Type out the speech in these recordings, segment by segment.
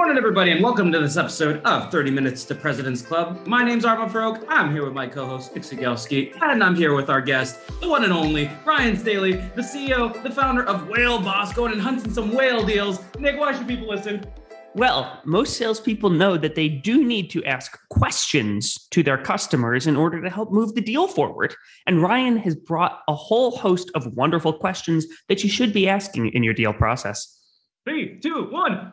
Morning, everybody, and welcome to this episode of 30 Minutes to President's Club. My name's Armand Farrokh. I'm here with my co-host, Nick and I'm here with our guest, the one and only Ryan Staley, the CEO, the founder of Whale Boss, going and hunting some whale deals. Nick, why should people listen? Well, most salespeople know that they do need to ask questions to their customers in order to help move the deal forward. And Ryan has brought a whole host of wonderful questions that you should be asking in your deal process. Three, two, one.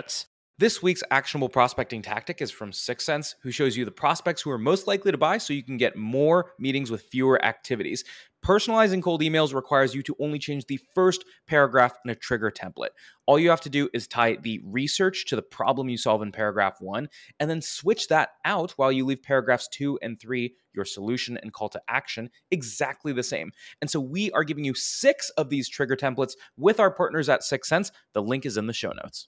This week's actionable prospecting tactic is from 6sense, who shows you the prospects who are most likely to buy so you can get more meetings with fewer activities. Personalizing cold emails requires you to only change the first paragraph in a trigger template. All you have to do is tie the research to the problem you solve in paragraph one, and then switch that out while you leave paragraphs two and three, your solution and call to action, exactly the same. And so we are giving you six of these trigger templates with our partners at 6sense. The link is in the show notes.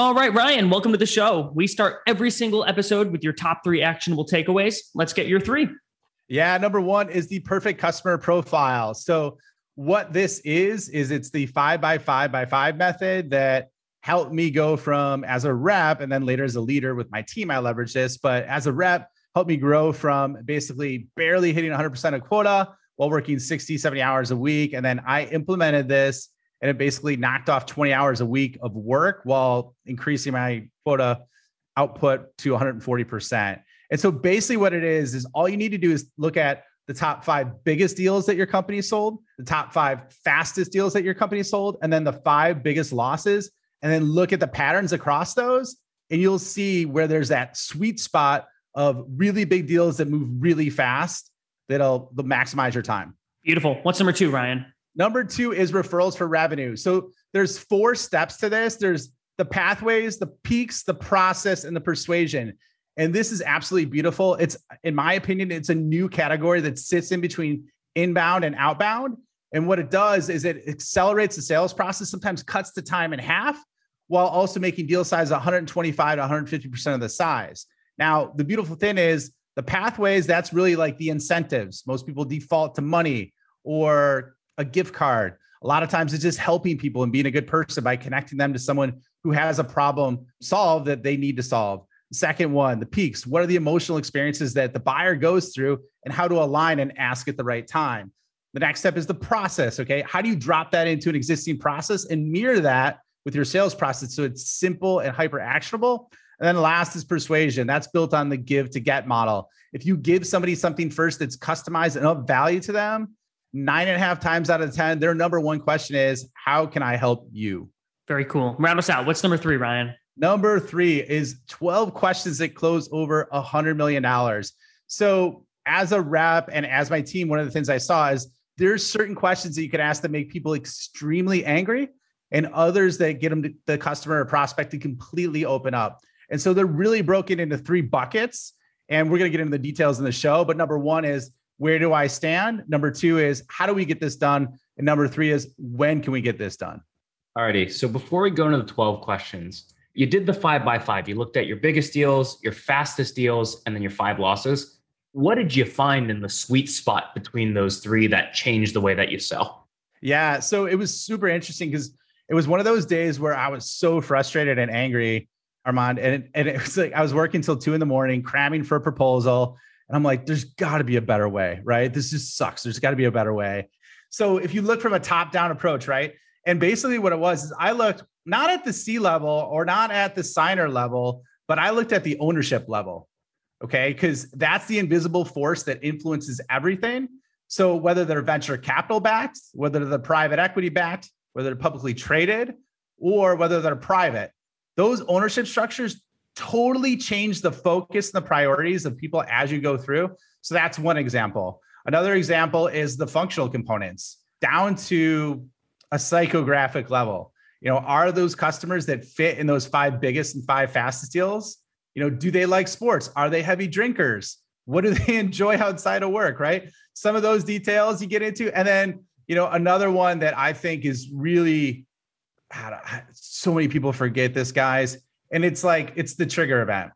All right, Ryan, welcome to the show. We start every single episode with your top three actionable takeaways. Let's get your three. Yeah, number one is the perfect customer profile. So, what this is, is it's the five by five by five method that helped me go from as a rep and then later as a leader with my team. I leverage this, but as a rep, helped me grow from basically barely hitting 100% of quota while working 60, 70 hours a week. And then I implemented this and it basically knocked off 20 hours a week of work while increasing my quota output to 140%. And so basically what it is is all you need to do is look at the top 5 biggest deals that your company sold, the top 5 fastest deals that your company sold, and then the 5 biggest losses and then look at the patterns across those and you'll see where there's that sweet spot of really big deals that move really fast that'll, maximize your time. Beautiful. What's number 2, Ryan? Number two is referrals for revenue. So there's four steps to this. There's the pathways, the peaks, the process, and the persuasion. And this is absolutely beautiful. It's, in my opinion, it's a new category that sits in between inbound and outbound. And what it does is it accelerates the sales process, sometimes cuts the time in half, while also making deal size 125 to 150% of the size. Now, the beautiful thing is The pathways, that's really like the incentives. Most people default to money or a gift card. A lot of times it's just helping people and being a good person by connecting them to someone who has a problem solved that they need to solve. Second one, the peaks. What are the emotional experiences that the buyer goes through and how to align and ask at the right time? The next step is the process. Okay. How do you drop that into an existing process and mirror that with your sales process so it's simple and hyper actionable? And then last is persuasion. That's built on the give to get model. If you give somebody something first that's customized and of value to them, nine and a half times out of 10, their number one question is, How can I help you? Very cool. Round us out. What's number three, Ryan? Number three is 12 questions that close over a $100 million. So, as a rep and as my team, one of the things I saw is there's certain questions that you can ask that make people extremely angry and others that get them to the customer or prospect to completely open up. And so they're really broken into three buckets. And we're going to get into the details in the show. But number one is where do I stand? Number two is how do we get this done? And number three is when can we get this done? Alrighty. So before we go into the 12 questions, you did the five by five. You looked at your biggest deals, your fastest deals, and then your five losses. What did you find in the sweet spot between those three that changed the way that you sell? Yeah. So it was super interesting because it was one of those days where I was so frustrated and angry, Armand. And it, and it was like I was working till two in the morning, cramming for a proposal. And I'm like, there's got to be a better way, right? This just sucks. There's got to be a better way. So if you look from a top down approach, right? And basically what it was is I looked not at the C level or not at the signer level, but I looked at the ownership level. Okay. Because that's the invisible force that influences everything. So whether they're venture capital backed, whether they're private equity backed, whether they're publicly traded, or whether they're private, those ownership structures totally change the focus and the priorities of people as you go through. So that's one example. Another example is the functional components down to a psychographic level. You know, are those customers that fit in those five biggest and five fastest deals? You know, do they like sports? Are they heavy drinkers? What do they enjoy outside of work? Right. Some of those details you get into. And then, you know, another one that I think is really, so many people forget this, guys. And it's like, it's the trigger event.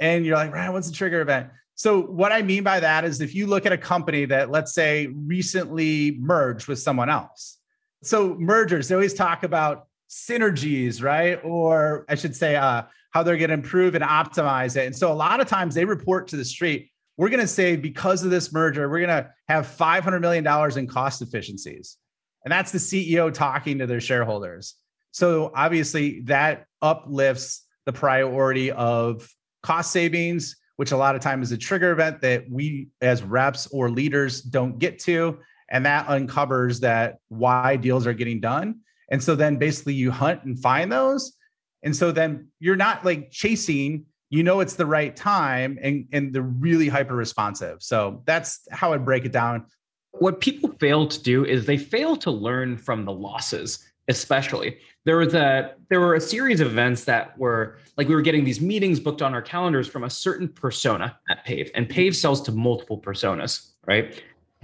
And you're like, right, what's the trigger event? So, what I mean by that is if you look at a company that, let's say, recently merged with someone else. So, mergers, they always talk about synergies, right? Or I should say, uh, how they're going to improve and optimize it. And so, a lot of times they report to the street, we're going to say, because of this merger, we're going to have $500 million in cost efficiencies. And that's the CEO talking to their shareholders. So, obviously, that uplifts the priority of cost savings which a lot of time is a trigger event that we as reps or leaders don't get to. And that uncovers that why deals are getting done. And so then basically you hunt and find those. And so then you're not like chasing, you know it's the right time and, and they're really hyper responsive. So that's how I break it down. What people fail to do is they fail to learn from the losses especially there was a there were a series of events that were like we were getting these meetings booked on our calendars from a certain persona at Pave and Pave sells to multiple personas right?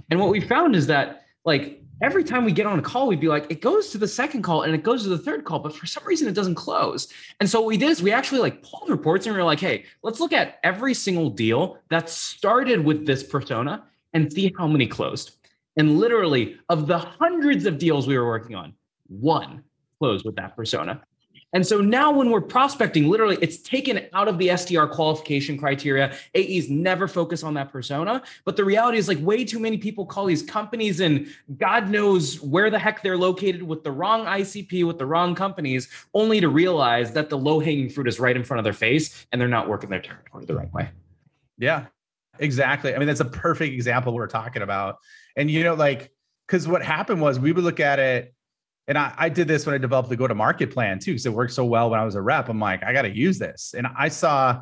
And what we found is that like every time we get on a call we'd be like it goes to the second call and it goes to the third call but for some reason it doesn't close. And so what we did is we actually like pulled reports and we were like hey let's look at every single deal that started with this persona and see how many closed. And literally of the hundreds of deals we were working on one close with that persona. And so now when we're prospecting, literally it's taken out of the SDR qualification criteria. AEs never focus on that persona. But the reality is like way too many people call these companies and God knows where the heck they're located with the wrong ICP, with the wrong companies, only to realize that the low hanging fruit is right in front of their face and they're not working their territory the right way. Yeah, exactly. I mean, that's a perfect example we're talking about. And, you know, like, because what happened was we would look at it and I, I, did this when I developed the go to market plan too, because it worked so well when I was a rep. I'm like, I got to use this. And I saw,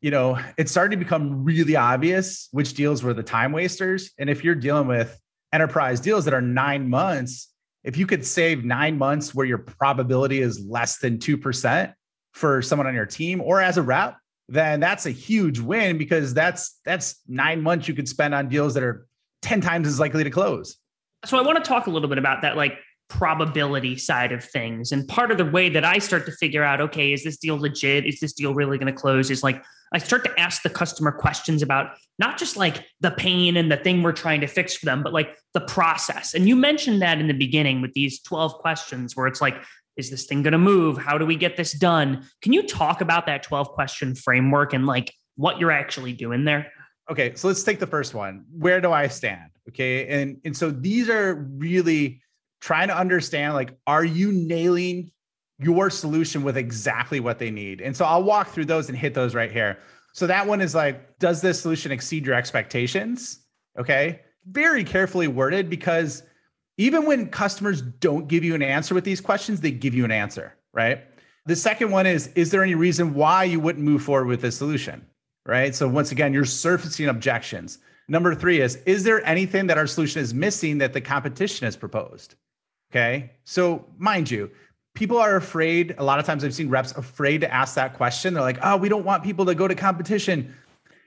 you know, it started to become really obvious which deals were the time wasters. And if you're dealing with enterprise deals that are nine months, if you could save nine months where your probability is less than 2% for someone on your team or as a rep, then that's a huge win because that's that's nine months you could spend on deals that are 10 times as likely to close. So I want to talk a little bit about that. Like probability side of things. And part of the way that I start to figure out, okay, is this deal legit? Is this deal really going to close? Is like I start to ask the customer questions about not just like the pain and the thing we're trying to fix for them, but like the process. And you mentioned that in the beginning with these 12 questions where it's like, is this thing going to move? How do we get this done? Can you talk about that 12 question framework and like what you're actually doing there? Okay, so let's take the first one. Where do I stand? Okay. And and so these are really trying to understand like are you nailing your solution with exactly what they need? And so i'll walk through those and hit those right here. So that one is like does this solution exceed your expectations? Okay? Very carefully worded because even when customers don't give you an answer with these questions they give you an answer right? The second one is is there any reason why you wouldn't move forward with this solution right? So once again you're surfacing objections. Number three is is there anything that our solution is missing that the competition has proposed Okay. So, mind you, people are afraid. A lot of times I've seen reps afraid to ask that question. They're like, oh, we don't want people to go to competition.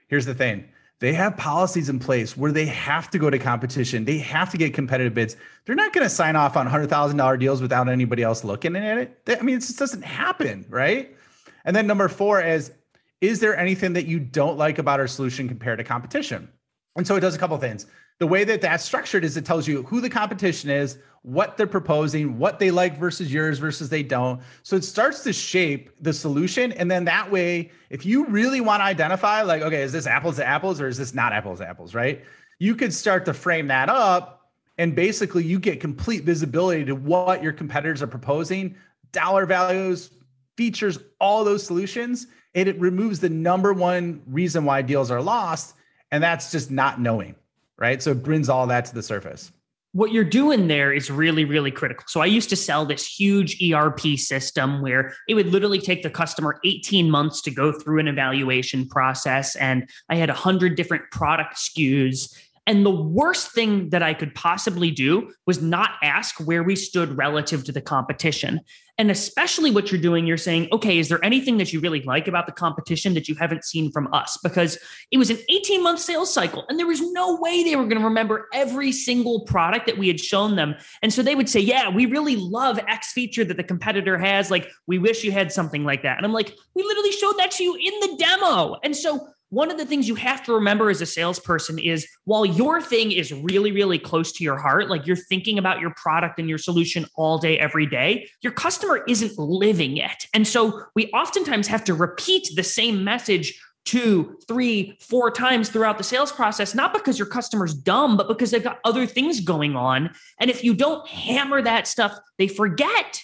Here's the thing they have policies in place where they have to go to competition, they have to get competitive bids. They're not going to sign off on $100,000 deals without anybody else looking at it. I mean, it just doesn't happen. Right. And then number four is, is there anything that you don't like about our solution compared to competition? And so it does a couple things the way that that's structured is it tells you who the competition is, what they're proposing, what they like versus yours versus they don't. So it starts to shape the solution. And then that way, if you really want to identify, like, okay, is this apples to apples or is this not apples to apples, right? You could start to frame that up. And basically, you get complete visibility to what your competitors are proposing, dollar values, features, all those solutions. And it removes the number one reason why deals are lost. And that's just not knowing right? So it brings all that to the surface. What you're doing there is really, really critical. So I used to sell this huge ERP system where it would literally take the customer 18 months to go through an evaluation process. And I had 100 different product SKUs and the worst thing that I could possibly do was not ask where we stood relative to the competition. And especially what you're doing, you're saying, okay, is there anything that you really like about the competition that you haven't seen from us? Because it was an 18 month sales cycle, and there was no way they were going to remember every single product that we had shown them. And so they would say, yeah, we really love X feature that the competitor has. Like, we wish you had something like that. And I'm like, we literally showed that to you in the demo. And so one of the things you have to remember as a salesperson is while your thing is really, really close to your heart, like you're thinking about your product and your solution all day, every day, your customer isn't living it. And so we oftentimes have to repeat the same message two, three, four times throughout the sales process, not because your customer's dumb, but because they've got other things going on. And if you don't hammer that stuff, they forget.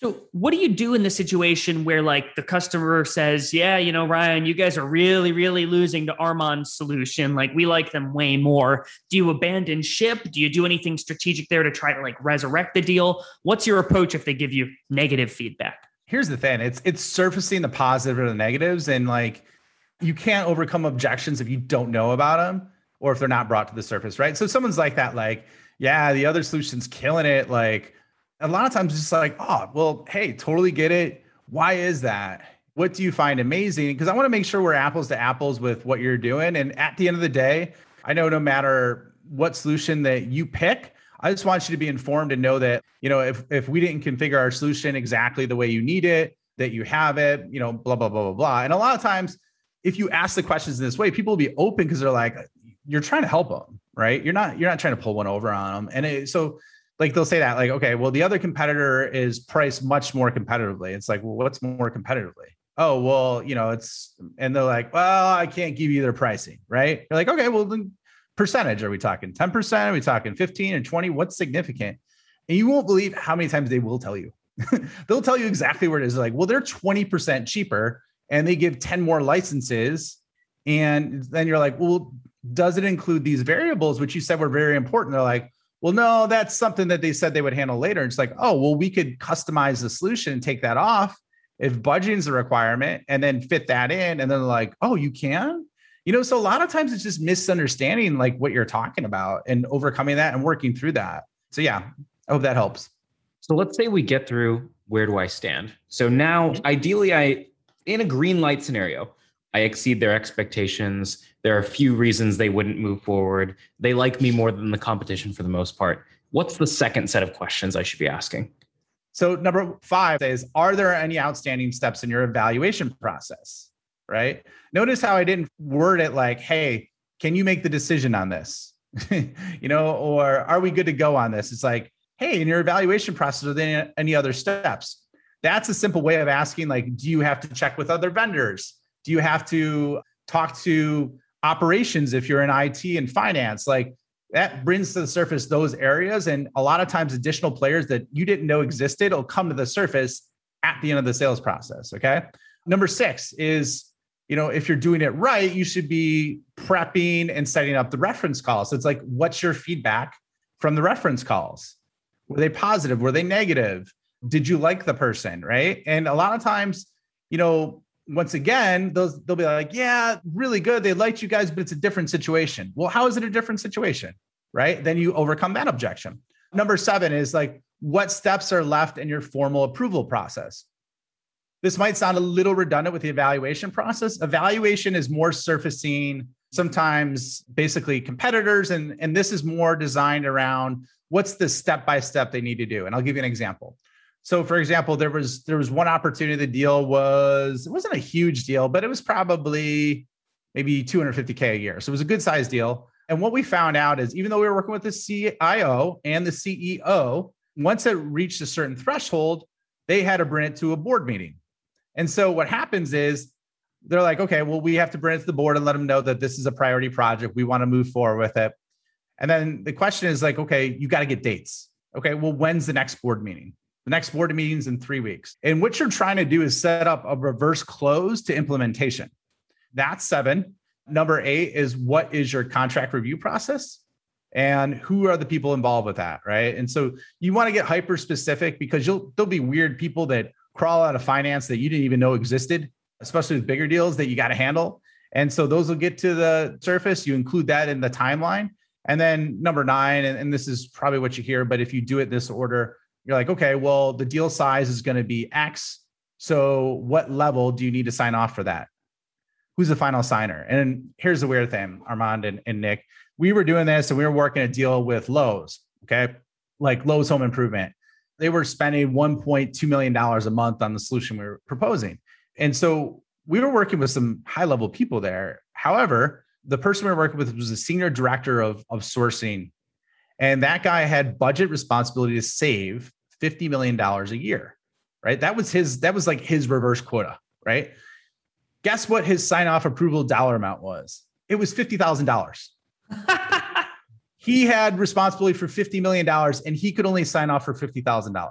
So, what do you do in the situation where, like, the customer says, "Yeah, you know, Ryan, you guys are really, really losing to Armand's solution. Like, we like them way more." Do you abandon ship? Do you do anything strategic there to try to like resurrect the deal? What's your approach if they give you negative feedback? Here's the thing: it's it's surfacing the positive or the negatives, and like, you can't overcome objections if you don't know about them or if they're not brought to the surface, right? So, someone's like that, like, "Yeah, the other solution's killing it," like a lot of times it's just like, oh, well, hey, totally get it. Why is that? What do you find amazing? Because I want to make sure we're apples to apples with what you're doing. And at the end of the day, I know no matter what solution that you pick, I just want you to be informed and know that, you know, if if we didn't configure our solution exactly the way you need it, that you have it, you know, blah, blah, blah, blah, blah. And a lot of times, if you ask the questions in this way, people will be open because they're like, you're trying to help them, right? You're not, you're not trying to pull one over on them. And it, so like they'll say that like okay well the other competitor is priced much more competitively. It's like well what's more competitively? Oh well you know it's and they're like well i can't give you their pricing right? You're like okay well then percentage are we talking 10% are we talking 15 and 20 what's significant? And you won't believe how many times they will tell you. They'll tell you exactly where it is. They're like well they're 20% cheaper and they give 10 more licenses and then you're like well does it include these variables which you said were very important? They're like well, no, that's something that they said they would handle later. It's like, oh, well, we could customize the solution and take that off if budgeting is a requirement and then fit that in. And then like, oh, you can? You know, so a lot of times it's just misunderstanding like what you're talking about and overcoming that and working through that. So yeah, I hope that helps. So let's say we get through where do I stand? So now mm-hmm. ideally I in a green light scenario, I exceed their expectations. There are a few reasons they wouldn't move forward. They like me more than the competition for the most part. What's the second set of questions I should be asking? So number five is, are there any outstanding steps in your evaluation process? Right. Notice how I didn't word it like, hey, can you make the decision on this? you know, or are we good to go on this? It's like, hey, in your evaluation process, are there any other steps? That's a simple way of asking, like, do you have to check with other vendors? Do you have to talk to operations if you're in IT and finance? Like that brings to the surface those areas. And a lot of times, additional players that you didn't know existed will come to the surface at the end of the sales process. Okay. Number six is, you know, if you're doing it right, you should be prepping and setting up the reference calls. So it's like, what's your feedback from the reference calls? Were they positive? Were they negative? Did you like the person? Right. And a lot of times, you know, once again, those they'll be like, yeah, really good. They liked you guys, but it's a different situation. Well, how is it a different situation? Right. Then you overcome that objection. Number seven is like, what steps are left in your formal approval process? This might sound a little redundant with the evaluation process. Evaluation is more surfacing sometimes basically competitors, and, and this is more designed around what's the step by step they need to do. And I'll give you an example. So for example, there was there was one opportunity. The deal was it wasn't a huge deal, but it was probably maybe 250k a year. So it was a good size deal. And what we found out is even though we were working with the CIO and the CEO, once it reached a certain threshold, they had to bring it to a board meeting. And so what happens is they're like, okay, well, we have to bring it to the board and let them know that this is a priority project. We want to move forward with it. And then the question is like, okay, you got to get dates. Okay, well, when's the next board meeting? The next board meeting's in three weeks. And what you're trying to do is set up a reverse close to implementation. That's seven. Number eight is what is your contract review process? And who are the people involved with that? Right. And so you want to get hyper specific because you'll there'll be weird people that crawl out of finance that you didn't even know existed, especially with bigger deals that you got to handle. And so those will get to the surface. You include that in the timeline. And then number nine, and, and this is probably what you hear, but if you do it this order, you're like, okay, well, the deal size is going to be X. So what level do you need to sign off for that? Who's the final signer? And here's the weird thing, Armand and, and Nick. We were doing this and we were working a deal with Lowe's, okay? Like Lowe's Home Improvement. They were spending $1.2 million a month on the solution we were proposing. And so we were working with some high level people there. However, the person we were working with was a senior director of, of sourcing. And that guy had budget responsibility to save $50 million a year, right? That was his, that was like his reverse quota, right? Guess what his sign off approval dollar amount was? It was $50,000. he had responsibility for $50 million and he could only sign off for $50,000.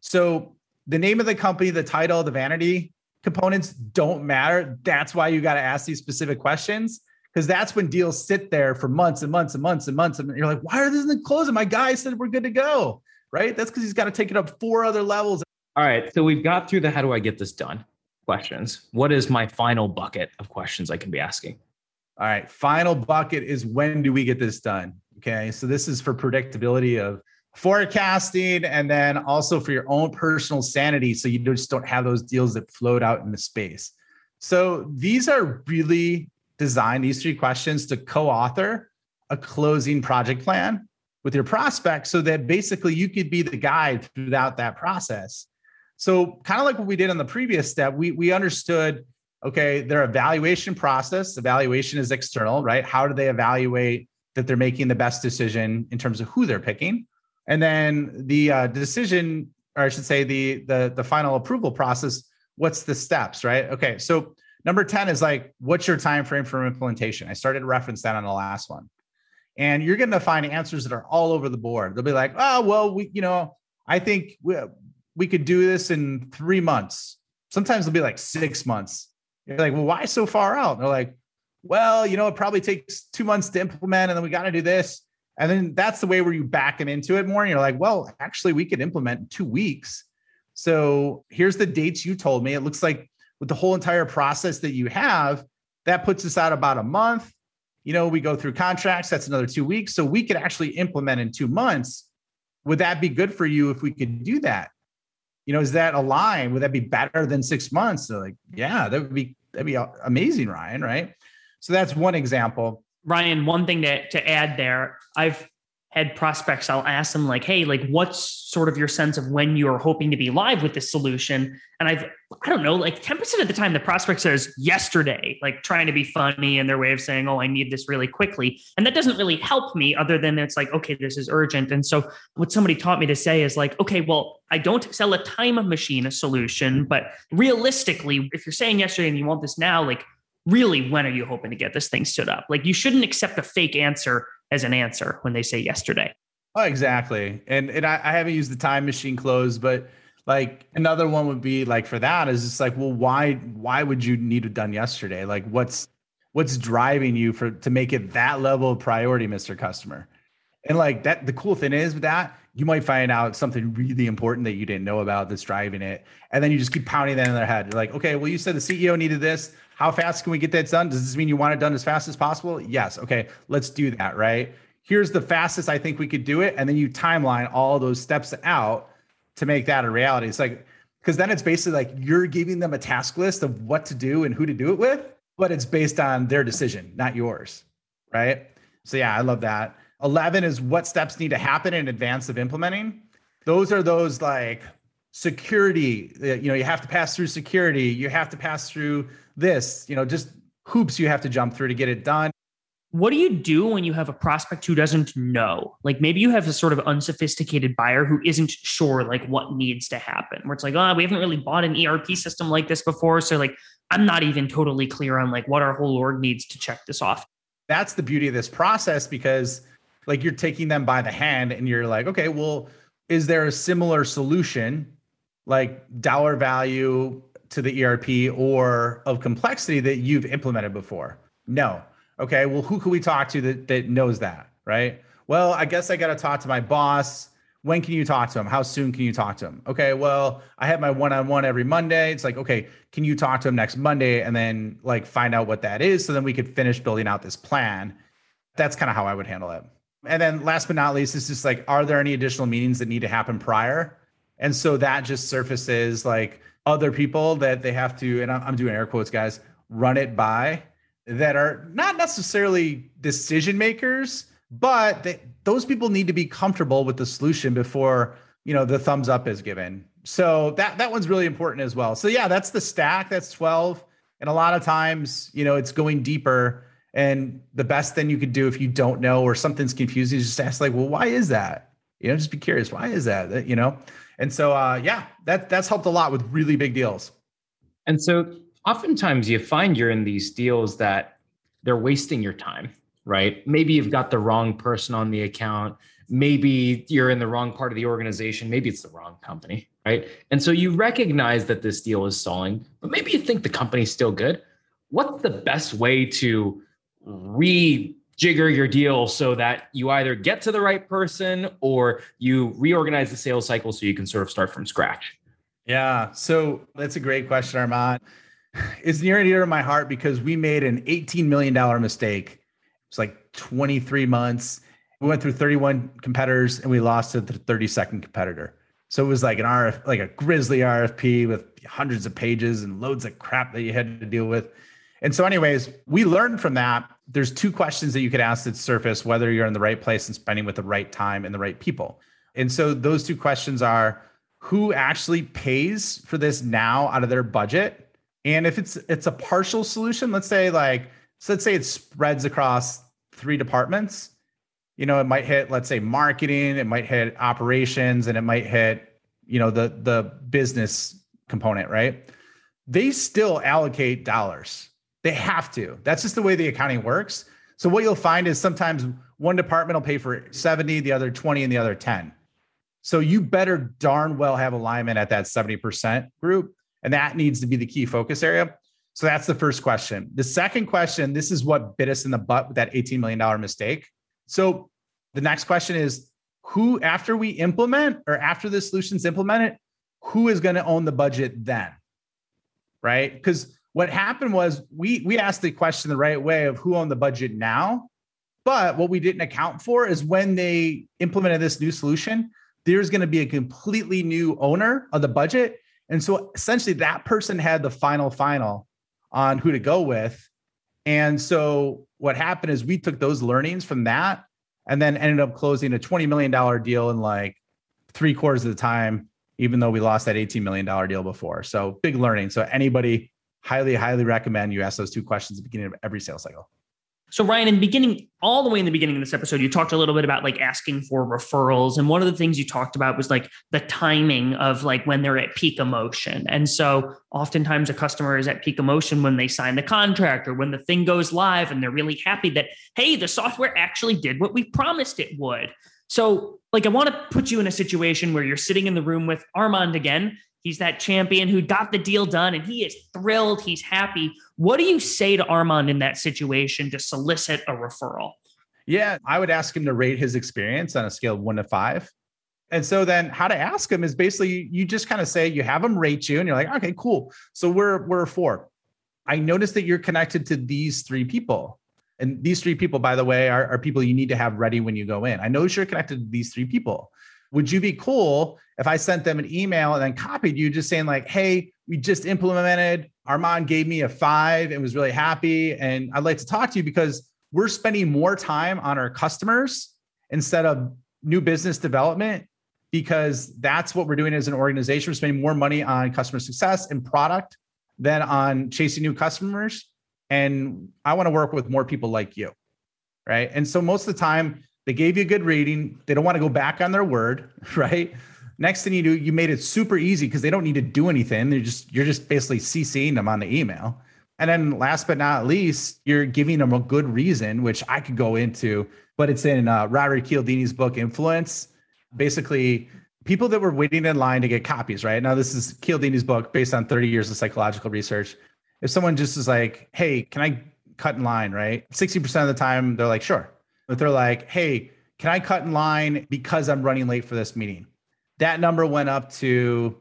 So the name of the company, the title, the vanity components don't matter. That's why you got to ask these specific questions because that's when deals sit there for months and months and months and months. And you're like, why are these not closing? My guy said we're good to go right? That's because he's got to take it up four other levels. All right. So we've got through the how do I get this done questions. What is my final bucket of questions I can be asking? All right. Final bucket is when do we get this done? Okay. So this is for predictability of forecasting and then also for your own personal sanity. So you just don't have those deals that float out in the space. So these are really designed, these three questions, to co author a closing project plan with your prospects so that basically you could be the guide throughout that process. So, kind of like what we did on the previous step, we, we understood okay, their evaluation process, evaluation is external, right? How do they evaluate that they're making the best decision in terms of who they're picking? And then the uh, decision, or I should say, the, the the final approval process. What's the steps, right? Okay, so number ten is like, what's your time frame for implementation? I started to reference that on the last one and you're going to find answers that are all over the board. They'll be like, "Oh, well, we, you know, I think we, we could do this in three months." Sometimes it'll be like six months. You're like, "Well, why so far out?" And they're like, "Well, you know, it probably takes two months to implement, and then we got to do this." And then that's the way where you back them into it more. And you're like, "Well, actually, we could implement in two weeks." So here's the dates you told me. It looks like with the whole entire process that you have, that puts us out about a month you know, we go through contracts, that's another two weeks. So we could actually implement in two months. Would that be good for you if we could do that? You know, is that aligned? Would that be better than six months? Like, yeah, that would be that'd be amazing, Ryan. Right. So that's one example. Ryan, one thing to, to add there, I've head prospects, I'll ask them like, "Hey, like, what's sort of your sense of when you're hoping to be live with this solution?" And I've, I don't know, like ten percent of the time, the prospect says yesterday, like trying to be funny in their way of saying, "Oh, I need this really quickly," and that doesn't really help me. Other than it's like, okay, this is urgent. And so, what somebody taught me to say is like, okay, well, I don't sell a time machine a solution, but realistically, if you're saying yesterday and you want this now, like really when are you hoping to get this thing stood up like you shouldn't accept a fake answer as an answer when they say yesterday. Oh exactly. And and I, I haven't used the time machine close but like another one would be like for that is just like well why why would you need it done yesterday? Like what's what's driving you for to make it that level of priority mr customer? And like that the cool thing is with that you might find out something really important that you didn't know about that's driving it and then you just keep pounding that in their head You're like okay well you said the ceo needed this how fast can we get that done? Does this mean you want it done as fast as possible? Yes. Okay, let's do that, right? Here's the fastest I think we could do it. And then you timeline all those steps out to make that a reality. It's like, because then it's basically like you're giving them a task list of what to do and who to do it with, but it's based on their decision, not yours, right? So, yeah, I love that. 11 is what steps need to happen in advance of implementing. Those are those like security, uh, you know, you have to pass through security, you have to pass through this, you know, just hoops you have to jump through to get it done. What do you do when you have a prospect who doesn't know? Like maybe you have a sort of unsophisticated buyer who isn't sure like what needs to happen. Where it's like, oh, we haven't really bought an ERP system like this before. So like I'm not even totally clear on like what our whole org needs to check this off. That's the beauty of this process because like you're taking them by the hand and you're like, okay, well, is there a similar solution like dollar value to the ERP or of complexity that you've implemented before? No. Okay. Well, who can we talk to that, that knows that? Right. Well, I guess I got to talk to my boss. When can you talk to him? How soon can you talk to him? Okay. Well, I have my one on one every Monday. It's like, okay, can you talk to him next Monday and then like find out what that is so then we could finish building out this plan? That's kind of how I would handle it. And then last but not least, it's just like, are there any additional meetings that need to happen prior? And so that just surfaces like, other people that they have to, and I'm doing air quotes, guys, run it by that are not necessarily decision makers, but they, those people need to be comfortable with the solution before you know the thumbs up is given. So that that one's really important as well. So yeah, that's the stack. That's 12. And a lot of times, you know, it's going deeper. And the best thing you could do if you don't know or something's confusing is just ask, like, well, why is that? You know, just be curious. Why is that? You know, and so, uh, yeah, that that's helped a lot with really big deals. And so, oftentimes you find you're in these deals that they're wasting your time, right? Maybe you've got the wrong person on the account. Maybe you're in the wrong part of the organization. Maybe it's the wrong company, right? And so you recognize that this deal is stalling, but maybe you think the company's still good. What's the best way to re jigger your deal so that you either get to the right person or you reorganize the sales cycle so you can sort of start from scratch? Yeah. So that's a great question, Armand. It's near and dear to my heart because we made an $18 million mistake. It's like 23 months. We went through 31 competitors and we lost to the 32nd competitor. So it was like an RF, like a grisly RFP with hundreds of pages and loads of crap that you had to deal with. And so, anyways, we learned from that. There's two questions that you could ask that surface whether you're in the right place and spending with the right time and the right people. And so, those two questions are who actually pays for this now out of their budget? And if it's it's a partial solution, let's say like so let's say it spreads across three departments. You know, it might hit, let's say, marketing, it might hit operations, and it might hit, you know, the the business component, right? They still allocate dollars they have to. That's just the way the accounting works. So what you'll find is sometimes one department will pay for 70, the other 20, and the other 10. So you better darn well have alignment at that 70% group. And that needs to be the key focus area. So that's the first question. The second question this is what bit us in the butt with that $18 million mistake. So the next question is who, after we implement or after the solution's implemented, who is going to own the budget then? Right? Because what happened was we we asked the question the right way of who owned the budget now, but what we didn't account for is when they implemented this new solution, there's going to be a completely new owner of the budget, and so essentially that person had the final final on who to go with. And so what happened is we took those learnings from that and then ended up closing a $20 million deal in like three quarters of the time, even though we lost that $18 million deal before. So big learning. So anybody highly, highly recommend you ask those two questions at the beginning of every sales cycle. So Ryan, in the beginning, all the way in the beginning of this episode, you talked a little bit about like asking for referrals. And one of the things you talked about was like the timing of like when they're at peak emotion. And so oftentimes a customer is at peak emotion when they sign the contract or when the thing goes live and they're really happy that, hey, the software actually did what we promised it would. So, like, I want to put you in a situation where you're sitting in the room with Armand again He's that champion who got the deal done and he is thrilled. He's happy. What do you say to Armand in that situation to solicit a referral? Yeah, I would ask him to rate his experience on a scale of one to five. And so then how to ask him is basically you just kind of say you have him rate you and you're like, okay, cool. So we're we're four. I noticed that you're connected to these three people. And these three people, by the way, are, are people you need to have ready when you go in. I know you're connected to these three people. Would you be cool if I sent them an email and then copied you just saying, like, hey, we just implemented, Armand gave me a five and was really happy. And I'd like to talk to you because we're spending more time on our customers instead of new business development because that's what we're doing as an organization. We're spending more money on customer success and product than on chasing new customers. And I want to work with more people like you. Right. And so most of the time, they gave you a good rating. They don't want to go back on their word, right? Next thing you do, you made it super easy because they don't need to do anything. They're just you're just basically CCing them on the email. And then last but not least, you're giving them a good reason, which I could go into, but it's in uh, Robert Cialdini's book, Influence. Basically, people that were waiting in line to get copies, right? Now, this is Cialdini's book based on 30 years of psychological research. If someone just is like, hey, can I cut in line, right? 60% of the time, they're like, sure. But they're like, hey, can I cut in line because I'm running late for this meeting? That number went up to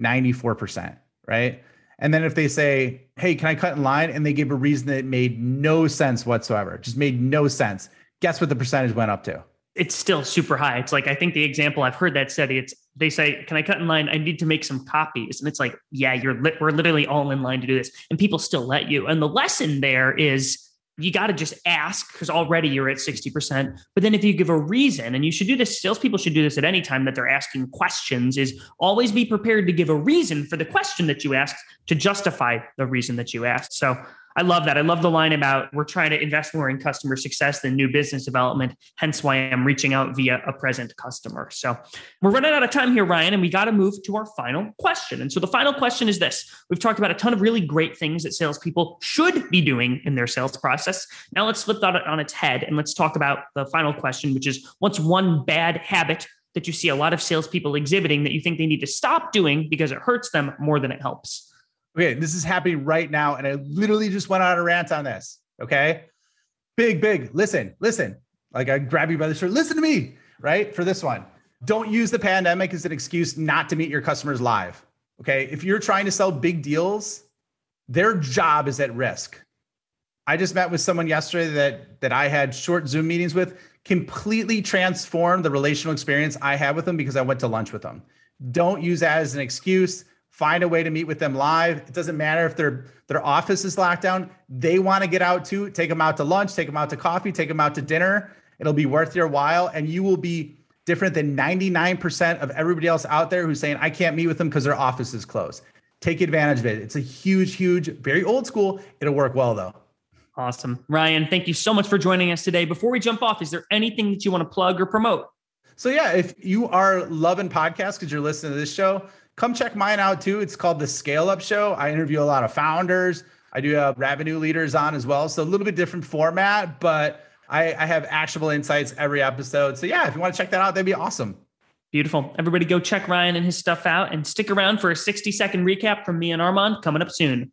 94%, right? And then if they say, hey, can I cut in line? And they give a reason that made no sense whatsoever, just made no sense. Guess what the percentage went up to? It's still super high. It's like, I think the example I've heard that study, it's they say, can I cut in line? I need to make some copies. And it's like, yeah, you're li- we're literally all in line to do this. And people still let you. And the lesson there is you got to just ask because already you're at 60%. But then if you give a reason, and you should do this, salespeople should do this at any time that they're asking questions, is always be prepared to give a reason for the question that you asked to justify the reason that you asked. So I love that. I love the line about we're trying to invest more in customer success than new business development. Hence why I'm reaching out via a present customer. So we're running out of time here, Ryan, and we got to move to our final question. And so the final question is this We've talked about a ton of really great things that salespeople should be doing in their sales process. Now let's flip that on its head and let's talk about the final question, which is what's one bad habit that you see a lot of salespeople exhibiting that you think they need to stop doing because it hurts them more than it helps? Okay, this is happening right now. And I literally just went on a rant on this. Okay. Big, big. Listen, listen. Like I grab you by the shirt. Listen to me, right? For this one. Don't use the pandemic as an excuse not to meet your customers live. Okay. If you're trying to sell big deals, their job is at risk. I just met with someone yesterday that that I had short Zoom meetings with, completely transformed the relational experience I had with them because I went to lunch with them. Don't use that as an excuse find a way to meet with them live. It doesn't matter if their their office is locked down. They want to get out too. Take them out to lunch, take them out to coffee, take them out to dinner. It'll be worth your while and you will be different than 99% of everybody else out there who's saying I can't meet with them because their office is closed. Take advantage of it. It's a huge huge very old school. It'll work well though. Awesome. Ryan, thank you so much for joining us today. Before we jump off, is there anything that you want to plug or promote? So yeah, if you are loving podcasts because you're listening to this show, come check mine out too. It's called the Scale Up Show. I interview a lot of founders. I do have revenue leaders on as well. So a little bit different format, but I, I have actionable insights every episode. So yeah, if you want to check that out, that'd be awesome. Beautiful. Everybody go check Ryan and his stuff out and stick around for a 60 second recap from me and Armand coming up soon.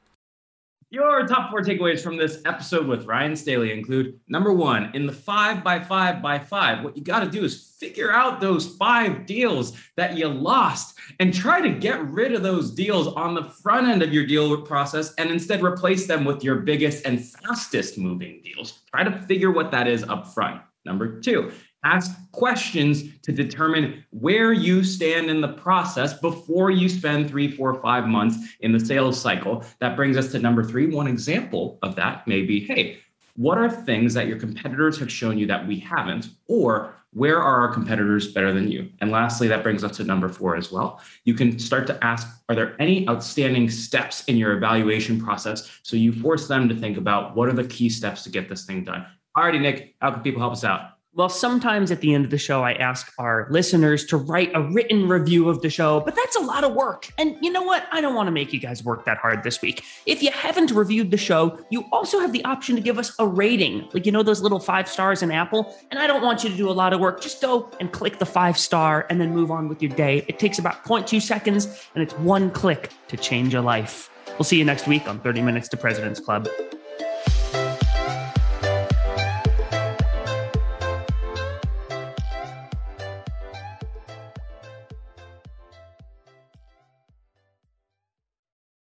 Your top four takeaways from this episode with Ryan Staley include number one, in the five by five by five, what you got to do is figure out those five deals that you lost and try to get rid of those deals on the front end of your deal process and instead replace them with your biggest and fastest moving deals. Try to figure what that is up front. Number two, ask questions to determine where you stand in the process before you spend three, four, five months in the sales cycle. That brings us to number three. One example of that may be hey, what are things that your competitors have shown you that we haven't? Or where are our competitors better than you? And lastly, that brings us to number four as well. You can start to ask Are there any outstanding steps in your evaluation process? So you force them to think about what are the key steps to get this thing done. Alrighty, Nick, how can people help us out? Well, sometimes at the end of the show, I ask our listeners to write a written review of the show, but that's a lot of work. And you know what? I don't want to make you guys work that hard this week. If you haven't reviewed the show, you also have the option to give us a rating, like you know, those little five stars in Apple. And I don't want you to do a lot of work. Just go and click the five star and then move on with your day. It takes about 0.2 seconds and it's one click to change a life. We'll see you next week on 30 Minutes to President's Club.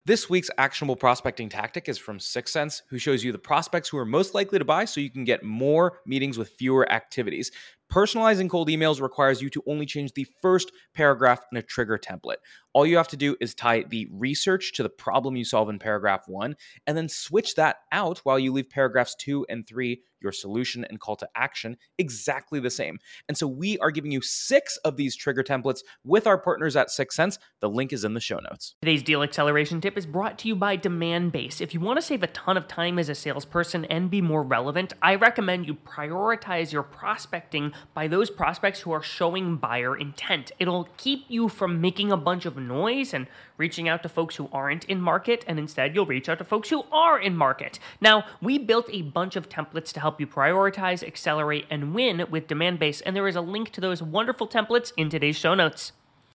This week's actionable prospecting tactic is from 6sense, who shows you the prospects who are most likely to buy so you can get more meetings with fewer activities. Personalizing cold emails requires you to only change the first paragraph in a trigger template. All you have to do is tie the research to the problem you solve in paragraph one, and then switch that out while you leave paragraphs two and three, your solution and call to action, exactly the same. And so we are giving you six of these trigger templates with our partners at 6sense. The link is in the show notes. Today's deal acceleration tip is brought to you by Demandbase. If you want to save a ton of time as a salesperson and be more relevant, I recommend you prioritize your prospecting by those prospects who are showing buyer intent. It'll keep you from making a bunch of noise and reaching out to folks who aren't in market, and instead you'll reach out to folks who are in market. Now, we built a bunch of templates to help you prioritize, accelerate, and win with Demandbase, and there is a link to those wonderful templates in today's show notes.